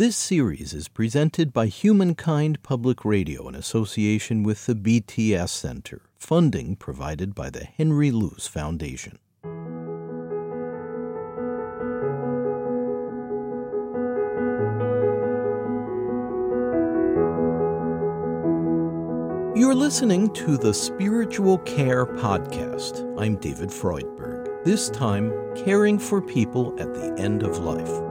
This series is presented by Humankind Public Radio in association with the BTS Center, funding provided by the Henry Luce Foundation. You're listening to the Spiritual Care Podcast. I'm David Freudberg, this time caring for people at the end of life.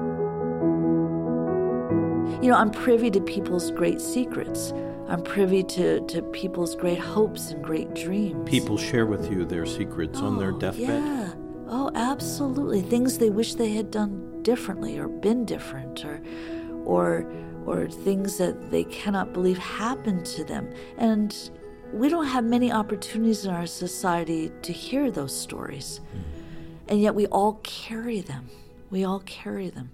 You know, I'm privy to people's great secrets. I'm privy to, to people's great hopes and great dreams. People share with you their secrets oh, on their oh, deathbed? Yeah. Oh, absolutely. Things they wish they had done differently or been different or or or things that they cannot believe happened to them. And we don't have many opportunities in our society to hear those stories. Mm-hmm. And yet we all carry them. We all carry them.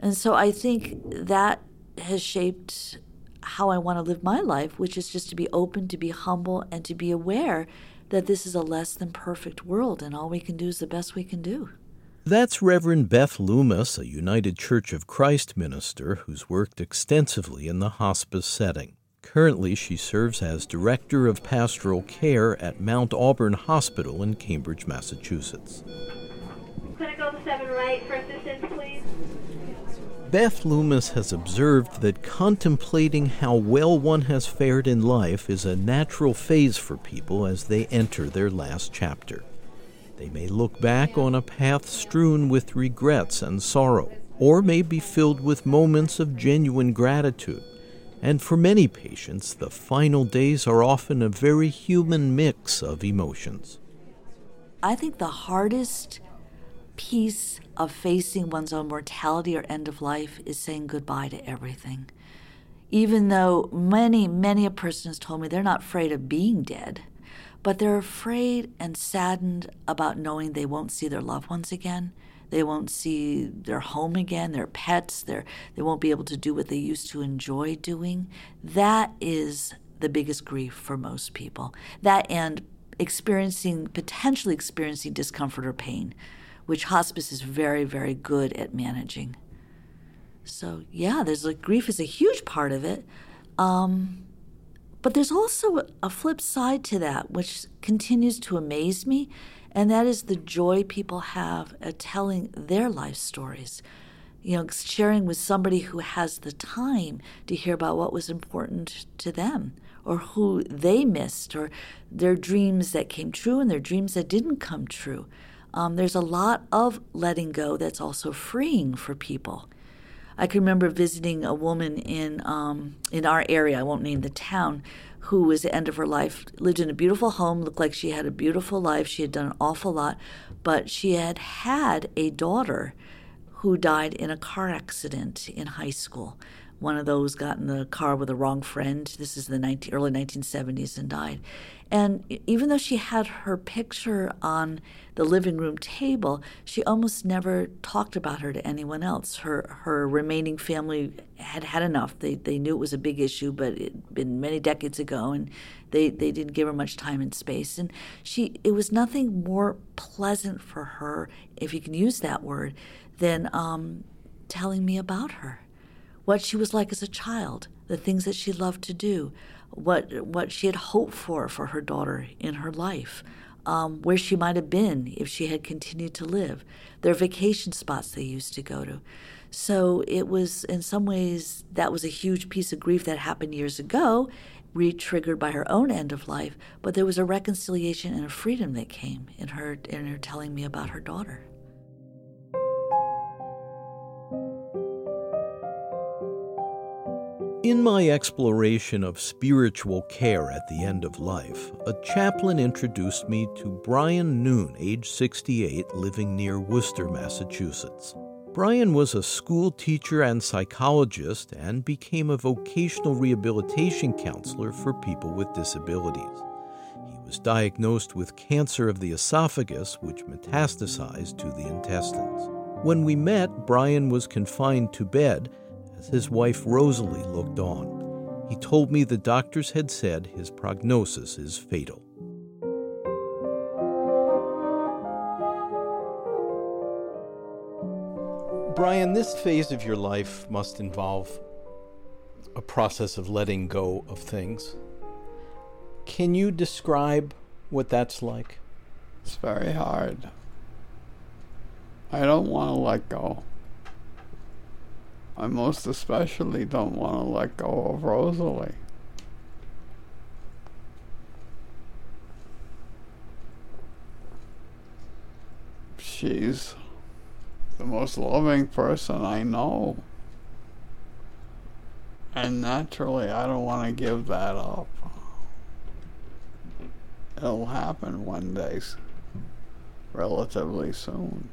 And so I think that has shaped how I want to live my life, which is just to be open, to be humble, and to be aware that this is a less than perfect world and all we can do is the best we can do. That's Reverend Beth Loomis, a United Church of Christ minister who's worked extensively in the hospice setting. Currently, she serves as Director of Pastoral Care at Mount Auburn Hospital in Cambridge, Massachusetts. Clinical 7 right for assistance, please. Beth Loomis has observed that contemplating how well one has fared in life is a natural phase for people as they enter their last chapter. They may look back on a path strewn with regrets and sorrow, or may be filled with moments of genuine gratitude. And for many patients, the final days are often a very human mix of emotions. I think the hardest piece of facing one's own mortality or end of life is saying goodbye to everything. Even though many, many a person has told me they're not afraid of being dead, but they're afraid and saddened about knowing they won't see their loved ones again. They won't see their home again, their pets, their, they won't be able to do what they used to enjoy doing. That is the biggest grief for most people. That and experiencing, potentially experiencing discomfort or pain, which hospice is very, very good at managing. So, yeah, there's like grief is a huge part of it. Um, but there's also a flip side to that, which continues to amaze me, and that is the joy people have at telling their life stories. You know, sharing with somebody who has the time to hear about what was important to them or who they missed or their dreams that came true and their dreams that didn't come true. Um, there's a lot of letting go that's also freeing for people. I can remember visiting a woman in um, in our area. I won't name the town. Who was the end of her life lived in a beautiful home, looked like she had a beautiful life. She had done an awful lot, but she had had a daughter who died in a car accident in high school. One of those got in the car with a wrong friend. This is the 19, early 1970s and died. And even though she had her picture on the living room table, she almost never talked about her to anyone else. Her her remaining family had had enough. They they knew it was a big issue, but it had been many decades ago, and they they didn't give her much time and space. And she it was nothing more pleasant for her, if you can use that word, than um, telling me about her, what she was like as a child, the things that she loved to do what what she had hoped for for her daughter in her life, um, where she might have been if she had continued to live, their vacation spots they used to go to. So it was, in some ways, that was a huge piece of grief that happened years ago, re-triggered by her own end of life. But there was a reconciliation and a freedom that came in her in her telling me about her daughter. In my exploration of spiritual care at the end of life, a chaplain introduced me to Brian Noone, age 68, living near Worcester, Massachusetts. Brian was a school teacher and psychologist and became a vocational rehabilitation counselor for people with disabilities. He was diagnosed with cancer of the esophagus, which metastasized to the intestines. When we met, Brian was confined to bed as his wife Rosalie looked on. He told me the doctors had said his prognosis is fatal. Brian, this phase of your life must involve a process of letting go of things. Can you describe what that's like? It's very hard. I don't want to let go. I most especially don't want to let go of Rosalie. She's the most loving person I know. And naturally, I don't want to give that up. It'll happen one day, relatively soon.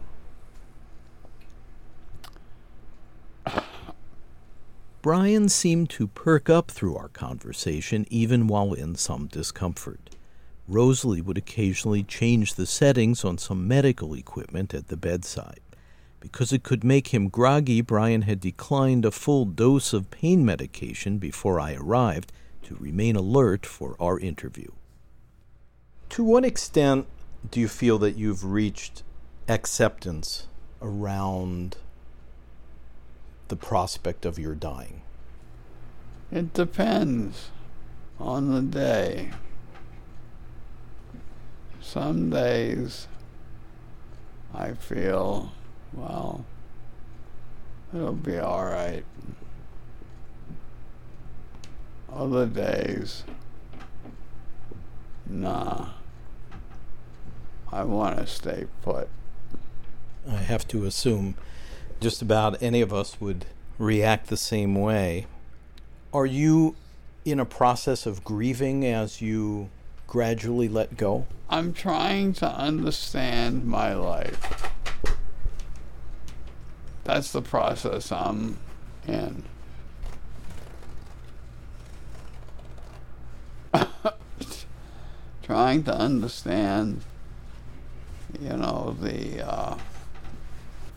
Brian seemed to perk up through our conversation, even while in some discomfort. Rosalie would occasionally change the settings on some medical equipment at the bedside. Because it could make him groggy, Brian had declined a full dose of pain medication before I arrived to remain alert for our interview. To what extent do you feel that you've reached acceptance around the prospect of your dying? It depends on the day. Some days I feel well, it'll be all right. Other days, nah. I want to stay put. I have to assume just about any of us would react the same way. Are you in a process of grieving as you gradually let go? I'm trying to understand my life. That's the process I'm in. Trying to understand, you know, the uh,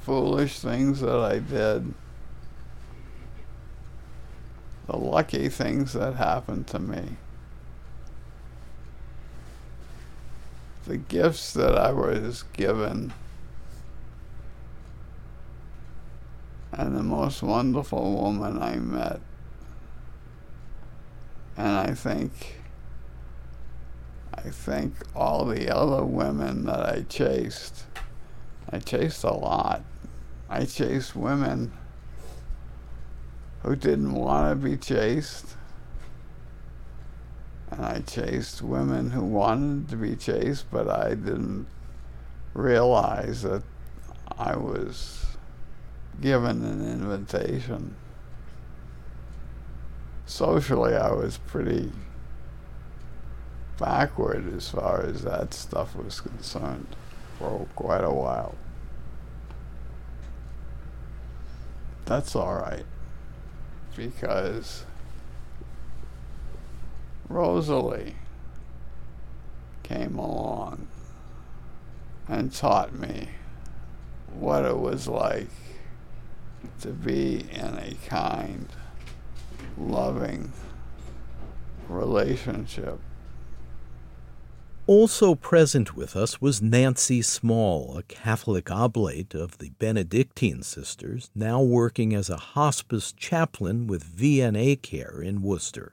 foolish things that I did, the lucky things that happened to me. the gifts that I was given and the most wonderful woman I met. And I think, I think all the other women that I chased, I chased a lot. I chased women who didn't want to be chased. And I chased women who wanted to be chased, but I didn't realize that I was given an invitation. Socially, I was pretty backward as far as that stuff was concerned for quite a while. That's all right because Rosalie came along and taught me what it was like to be in a kind, loving relationship. Also present with us was Nancy Small, a Catholic oblate of the Benedictine sisters, now working as a hospice chaplain with VNA Care in Worcester.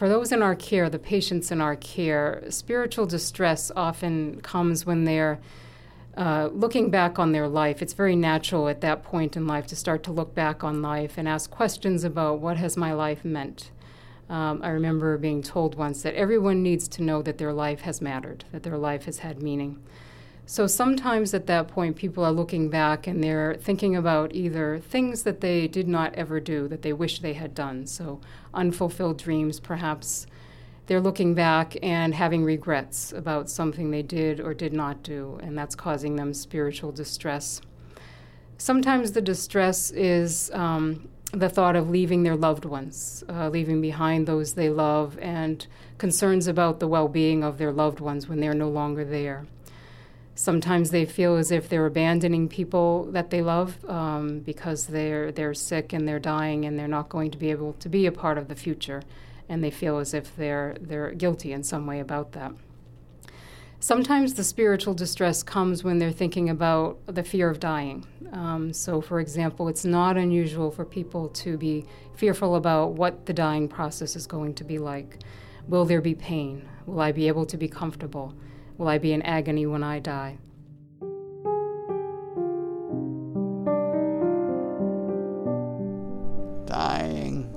For those in our care, the patients in our care, spiritual distress often comes when they're uh, looking back on their life, it's very natural at that point in life to start to look back on life and ask questions about what has my life meant. Um, I remember being told once that everyone needs to know that their life has mattered, that their life has had meaning. So sometimes at that point, people are looking back and they're thinking about either things that they did not ever do that they wish they had done. So unfulfilled dreams, perhaps they're looking back and having regrets about something they did or did not do, and that's causing them spiritual distress. Sometimes the distress is um, the thought of leaving their loved ones, uh, leaving behind those they love, and concerns about the well being of their loved ones when they're no longer there. Sometimes they feel as if they're abandoning people that they love um, because they're, they're sick and they're dying and they're not going to be able to be a part of the future and they feel as if they're they're guilty in some way about that. Sometimes the spiritual distress comes when they're thinking about the fear of dying. Um, so, for example, it's not unusual for people to be fearful about what the dying process is going to be like. Will there be pain? Will I be able to be comfortable? Will I be in agony when I die? Dying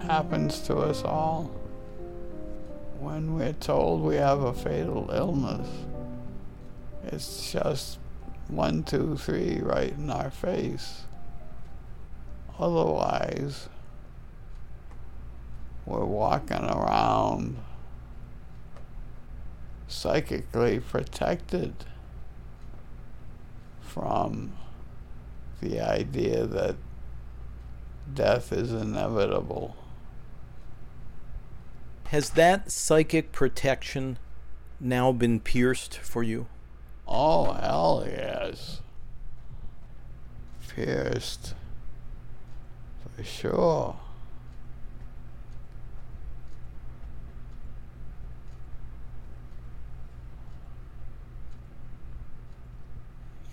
happens to us all when we're told we have a fatal illness. It's just one, two, three right in our face. Otherwise, we're walking around psychically protected from the idea that death is inevitable. Has that psychic protection now been pierced for you? Oh, hell yes. Pierced. For sure.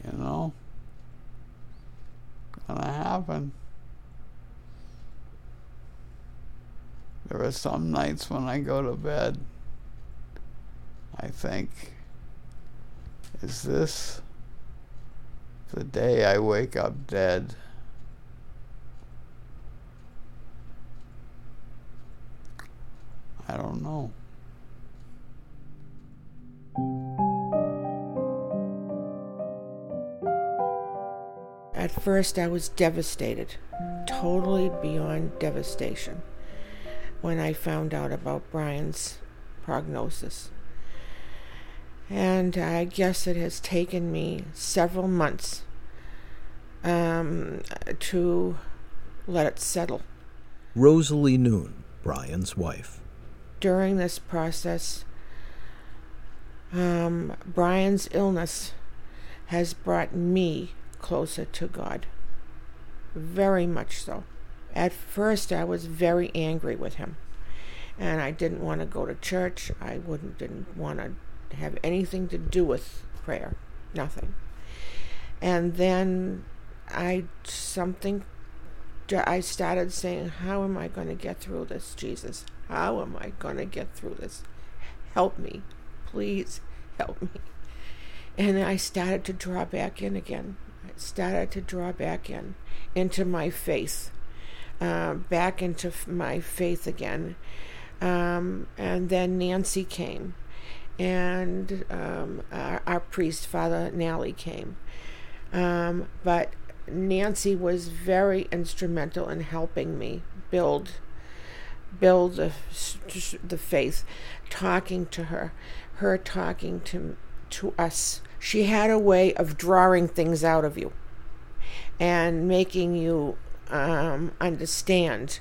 You know? Gonna happen. There are some nights when I go to bed, I think, is this the day I wake up dead? I don't know. At first, I was devastated, totally beyond devastation, when I found out about Brian's prognosis. And I guess it has taken me several months um, to let it settle. Rosalie Noone, Brian's wife. During this process, um, Brian's illness has brought me closer to God. Very much so. At first, I was very angry with him, and I didn't want to go to church. I wouldn't didn't want to have anything to do with prayer, nothing. And then I something I started saying, "How am I going to get through this, Jesus? How am I going to get through this? Help me, please, help me." And I started to draw back in again I started to draw back in into my faith, uh, back into my faith again. Um, and then Nancy came, and um, our, our, priest, Father Nally, came. Um, but Nancy was very instrumental in helping me build build the, the faith, talking to her, her talking to to us she had a way of drawing things out of you and making you um, understand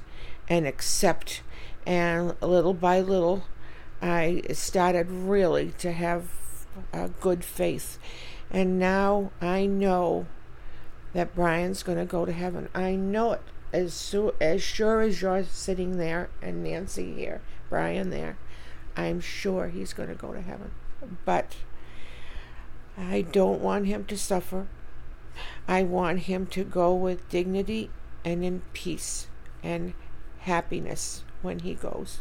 and accept. And little by little, I started really to have a good faith. And now I know that Brian's going to go to heaven. I know it as so, as sure as you're sitting there and Nancy here, Brian there. I'm sure he's going to go to heaven. But I don't want him to suffer. I want him to go with dignity and in peace and happiness when he goes.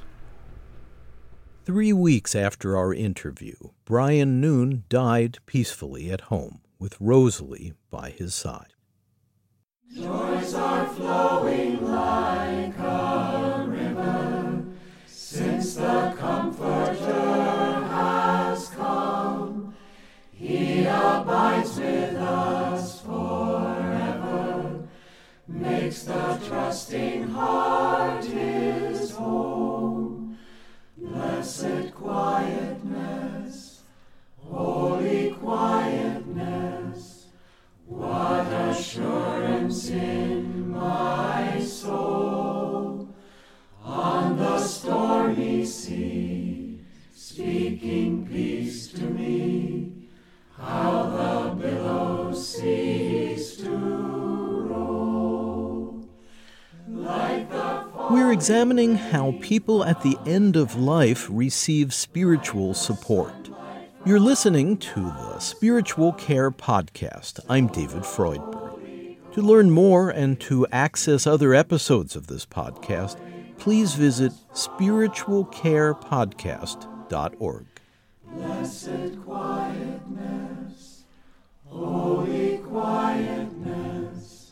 Three weeks after our interview, Brian Noone died peacefully at home with Rosalie by his side. Joys are flowing like a river since the Comforter people at the end of life receive spiritual support. You're listening to the Spiritual Care Podcast. I'm David Freudberg. To learn more and to access other episodes of this podcast, please visit spiritualcarepodcast.org. Blessed quietness, holy quietness,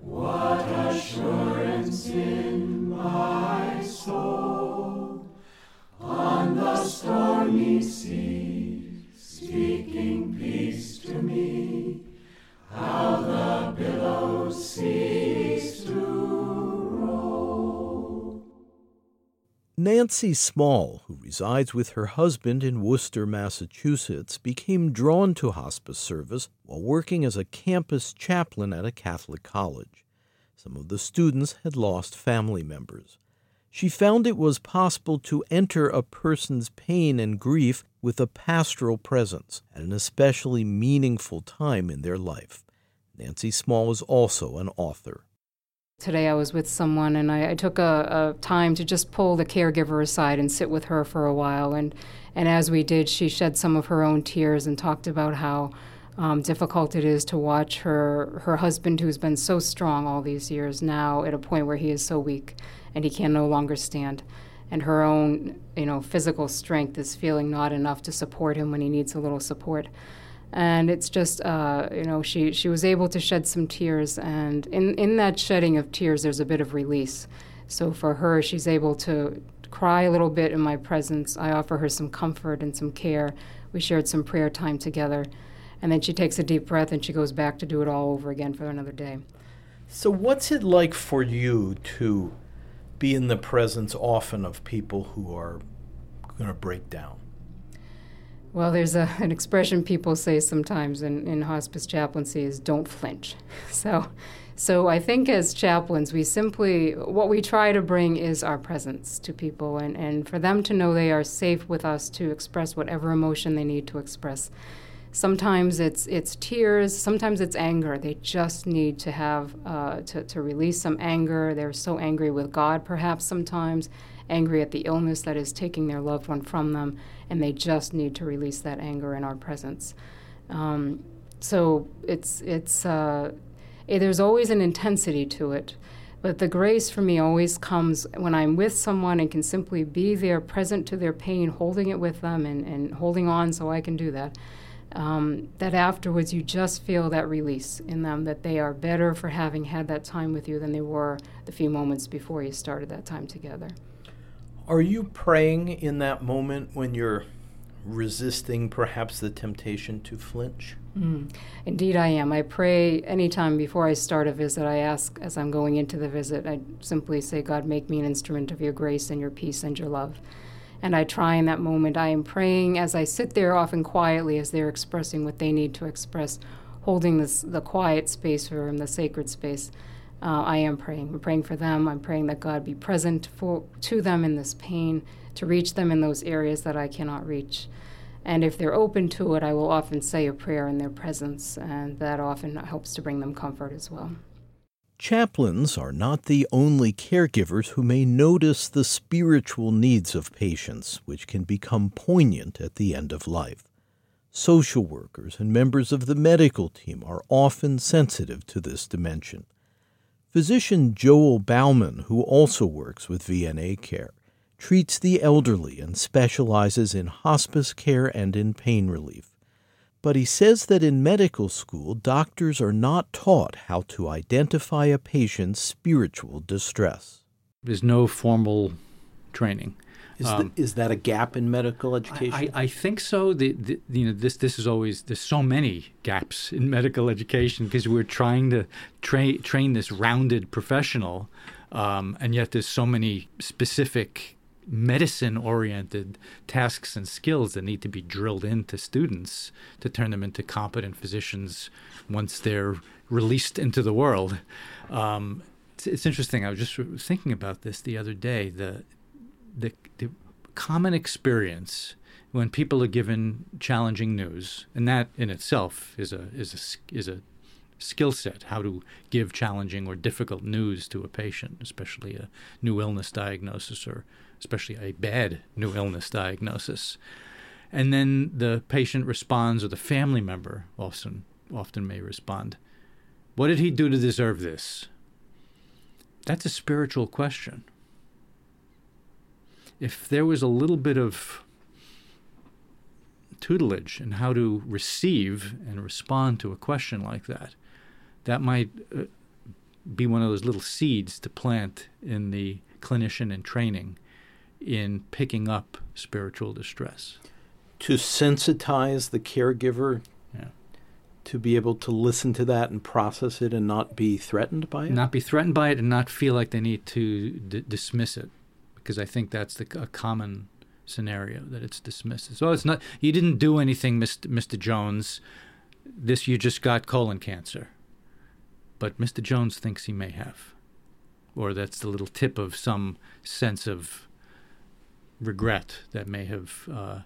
what assurance in my soul on the stormy sea, speaking peace to me, how the billows cease to roll. Nancy Small, who resides with her husband in Worcester, Massachusetts, became drawn to hospice service while working as a campus chaplain at a Catholic college. Some of the students had lost family members. She found it was possible to enter a person's pain and grief with a pastoral presence at an especially meaningful time in their life. Nancy Small is also an author. Today I was with someone and I, I took a, a, time to just pull the caregiver aside and sit with her for a while. And, and as we did, she shed some of her own tears and talked about how um, difficult it is to watch her, her husband, who's been so strong all these years, now at a point where he is so weak and he can no longer stand. And her own, you know, physical strength is feeling not enough to support him when he needs a little support. And it's just uh, you know she she was able to shed some tears. And in in that shedding of tears there's a bit of release. So for her she's able to cry a little bit in my presence. I offer her some comfort and some care. We shared some prayer time together and then she takes a deep breath and she goes back to do it all over again for another day so what's it like for you to be in the presence often of people who are going to break down well, there's a, an expression people say sometimes in, in hospice chaplaincy is don't flinch. So, so I think as chaplains, we simply, what we try to bring is our presence to people and, and for them to know they are safe with us to express whatever emotion they need to express. Sometimes it's, it's tears, sometimes it's anger. They just need to have, uh, to, to release some anger. They're so angry with God, perhaps sometimes, angry at the illness that is taking their loved one from them and they just need to release that anger in our presence. Um, so it's it's uh, it, there's always an intensity to it, but the grace for me always comes when I'm with someone and can simply be there, present to their pain, holding it with them, and, and holding on so I can do that. Um, that afterwards you just feel that release in them that they are better for having had that time with you than they were the few moments before you started that time together. Are you praying in that moment when you're resisting perhaps the temptation to flinch? Mm. Indeed, I am. I pray anytime before I start a visit. I ask as I'm going into the visit, I simply say, God, make me an instrument of your grace and your peace and your love. And I try in that moment. I am praying as I sit there, often quietly, as they're expressing what they need to express, holding this, the quiet space for them, the sacred space uh, I am praying. I'm praying for them. I'm praying that God be present for, to them in this pain, to reach them in those areas that I cannot reach. And if they're open to it, I will often say a prayer in their presence, and that often helps to bring them comfort as well. Chaplains are not the only caregivers who may notice the spiritual needs of patients, which can become poignant at the end of life. Social workers and members of the medical team are often sensitive to this dimension. Physician Joel Bauman, who also works with VNA Care, treats the elderly and specializes in hospice care and in pain relief. But he says that in medical school, doctors are not taught how to identify a patient's spiritual distress. There's no formal training. Is, um, the, is that a gap in medical education? I, I, I think so. The, the, you know, this this is always there's so many gaps in medical education because we're trying to train train this rounded professional, um, and yet there's so many specific medicine oriented tasks and skills that need to be drilled into students to turn them into competent physicians once they're released into the world. Um, it's, it's, interesting. I was just thinking about this the other day. The the, the common experience when people are given challenging news, and that in itself is a is a is a skill set how to give challenging or difficult news to a patient, especially a new illness diagnosis or especially a bad new illness diagnosis. And then the patient responds, or the family member often, often may respond, What did he do to deserve this? That's a spiritual question. If there was a little bit of tutelage in how to receive and respond to a question like that, that might uh, be one of those little seeds to plant in the clinician in training in picking up spiritual distress. To sensitize the caregiver Yeah. to be able to listen to that and process it and not be threatened by it? Not be threatened by it and not feel like they need to d- dismiss it, because I think that's the, a common scenario that it's dismissed. So it's not you didn't do anything, Mr. Mr. Jones. This you just got colon cancer, but Mr. Jones thinks he may have, or that's the little tip of some sense of regret that may have, uh,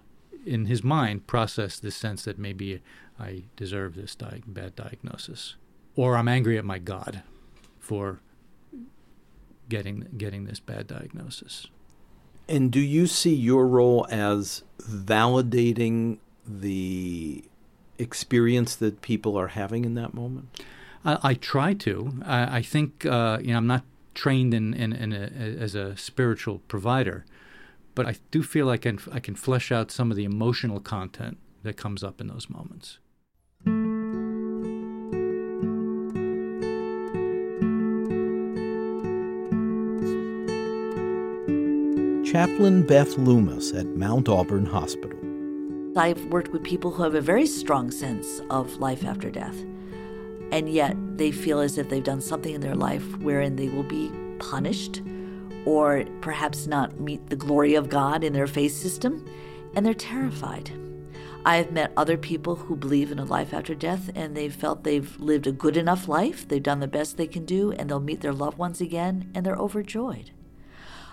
in his mind, processed this sense that maybe I deserve this di- bad diagnosis, or I'm angry at my God for getting getting this bad diagnosis. And do you see your role as validating the experience that people are having in that moment? I, I try to. I, I think uh, you know I'm not trained in, in, in a, as a spiritual provider, but I do feel like I can, I can flesh out some of the emotional content that comes up in those moments. Chaplain Beth Loomis at Mount Auburn Hospital. I've worked with people who have a very strong sense of life after death, and yet they feel as if they've done something in their life wherein they will be punished or perhaps not meet the glory of God in their faith system, and they're terrified. I've met other people who believe in a life after death and they've felt they've lived a good enough life, they've done the best they can do, and they'll meet their loved ones again, and they're overjoyed.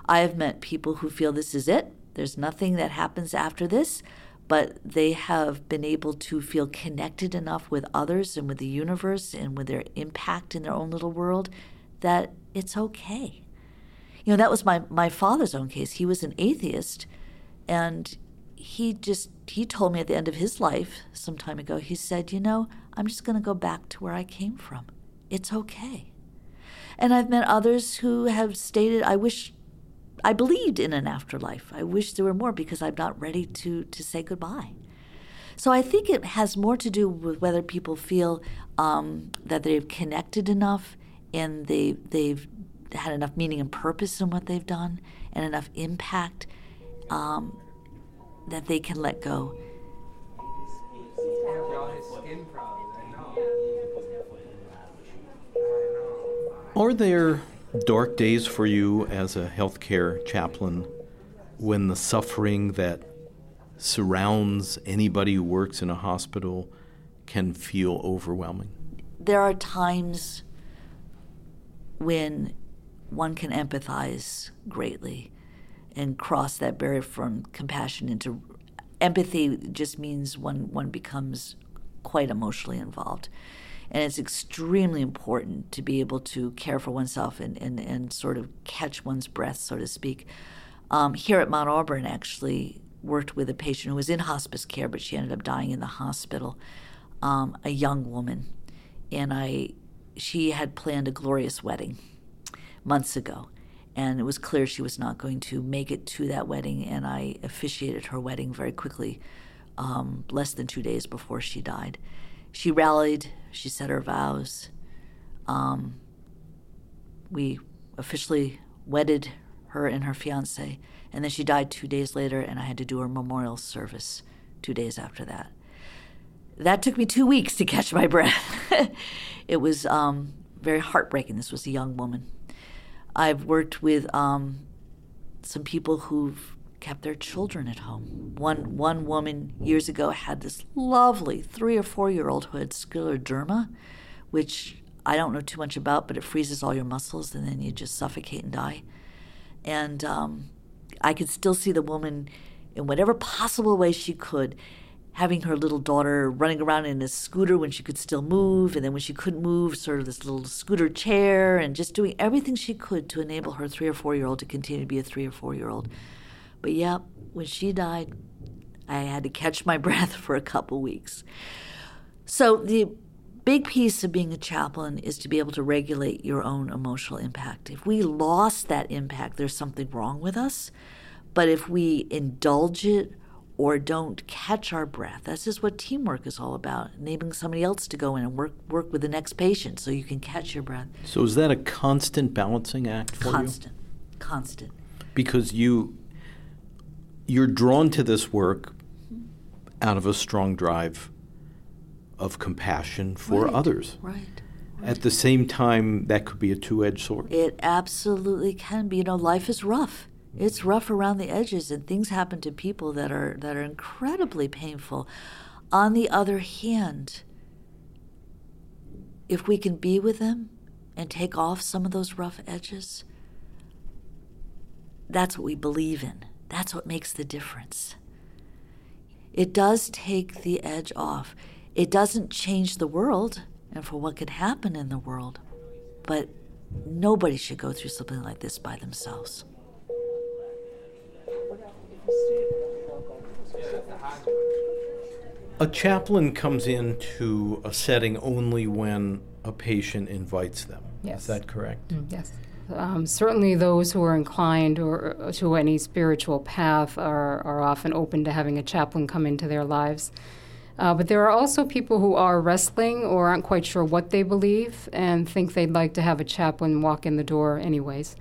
I have met people who feel this is it, there's nothing that happens after this, but they have been able to feel connected enough with others and with the universe and with their impact in their own little world that it's okay. You know, that was my, my father's own case. He was an atheist, and he just he told me at the end of his life some time ago, he said, You know, I'm just going to go back to where I came from. It's okay. And I've met others who have stated, I wish I believed in an afterlife. I wish there were more because I'm not ready to, to say goodbye. So I think it has more to do with whether people feel um, that they've connected enough and they, they've had enough meaning and purpose in what they've done and enough impact um, that they can let go. Are there dark days for you as a healthcare chaplain when the suffering that surrounds anybody who works in a hospital can feel overwhelming? There are times when one can empathize greatly and cross that barrier from compassion into empathy just means one one becomes quite emotionally involved and it's extremely important to be able to care for oneself and, and, and sort of catch one's breath so to speak um, here at mount auburn actually worked with a patient who was in hospice care but she ended up dying in the hospital um, a young woman and i she had planned a glorious wedding months ago and it was clear she was not going to make it to that wedding. And I officiated her wedding very quickly, um, less than two days before she died. She rallied, she said her vows. Um, we officially wedded her and her fiance, and then she died two days later, and I had to do her memorial service two days after that. That took me two weeks to catch my breath. it was um, very heartbreaking. This was a young woman. I've worked with um, some people who've kept their children at home. One one woman years ago had this lovely three or four year old who had scleroderma, which I don't know too much about, but it freezes all your muscles and then you just suffocate and die. And um, I could still see the woman, in whatever possible way she could, having her little daughter running around in a scooter when she could still move, and then when she couldn't move, sort of this little scooter chair, and just doing everything she could to enable her three or four year old to continue to be a three or four year old. But yeah, when she died, I had to catch my breath for a couple weeks. So the big piece of being a chaplain is to be able to regulate your own emotional impact. If we lost that impact, there's something wrong with us. But if we indulge it or don't catch our breath. That's just what teamwork is all about, enabling somebody else to go in and work work with the next patient so you can catch your breath. So is that a constant balancing act for constant, you? Constant. Because you you're drawn to this work out of a strong drive of compassion for right, others. Right. At the same time, that could be a two edged sword. It absolutely can be. You know, life is rough it's rough around the edges and things happen to people that are that are incredibly painful on the other hand if we can be with them and take off some of those rough edges that's what we believe in that's what makes the difference it does take the edge off it doesn't change the world and for what could happen in the world but nobody should go through something like this by themselves A chaplain comes into a setting only when a patient invites them. Yes. Is that correct? Mm, yes. Um, certainly, those who are inclined or to any spiritual path are, are often open to having a chaplain come into their lives. Uh, but there are also people who are wrestling or aren't quite sure what they believe and think they'd like to have a chaplain walk in the door, anyways.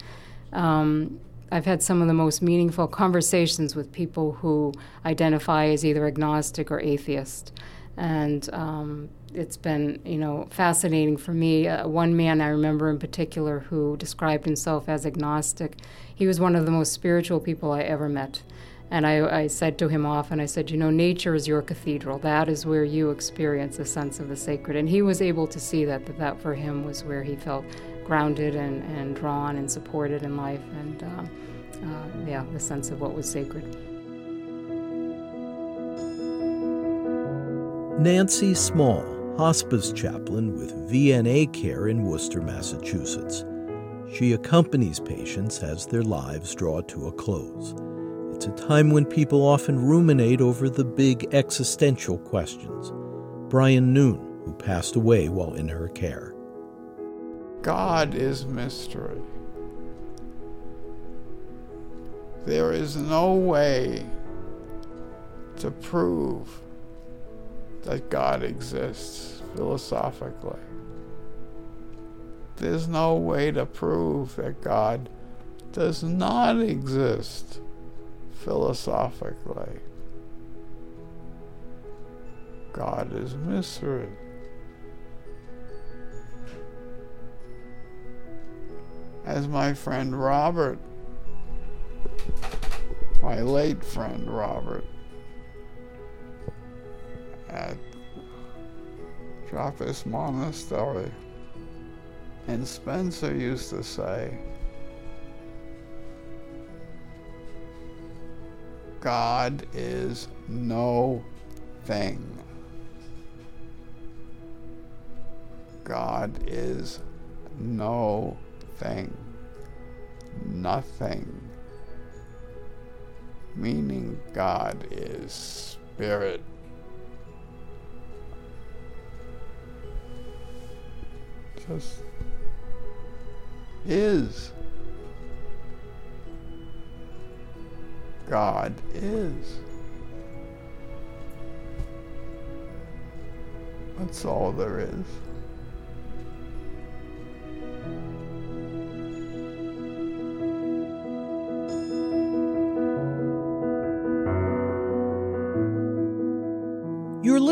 Um, I've had some of the most meaningful conversations with people who identify as either agnostic or atheist. And um, it's been, you know, fascinating for me. Uh, one man I remember in particular who described himself as agnostic. He was one of the most spiritual people I ever met. And I, I, said to him often, I said, you know, nature is your cathedral. That is where you experience a sense of the sacred. And he was able to see that, that that for him was where he felt grounded and, and drawn and supported in life, and uh, uh, yeah, the sense of what was sacred. Nancy Small, hospice chaplain with VNA Care in Worcester, Massachusetts. She accompanies patients as their lives draw to a close. It's a time when people often ruminate over the big existential questions. Brian Noone, who passed away while in her care. God is mystery. There is no way to prove that God exists philosophically. There's no way to prove that God does not exist philosophically. God is mystery. as my friend Robert, my late friend Robert, at Trappist Monastery And Spencer used to say, God is no thing. God is no thing, nothing, meaning God is spirit. Just is. God is. That's all there is.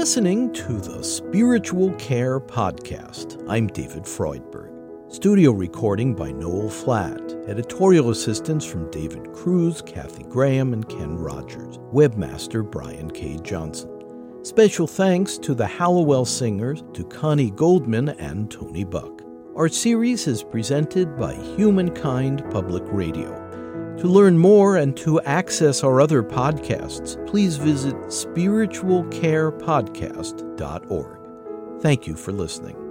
Listening to the Spiritual Care Podcast. I'm David Freudberg. Studio recording by Noel Flatt. Editorial assistance from David Cruz, Kathy Graham, and Ken Rogers. Webmaster Brian K. Johnson. Special thanks to the Hallowell Singers, to Connie Goldman and Tony Buck. Our series is presented by Humankind Public Radio. To learn more and to access our other podcasts, please visit spiritualcarepodcast.org. Thank you for listening.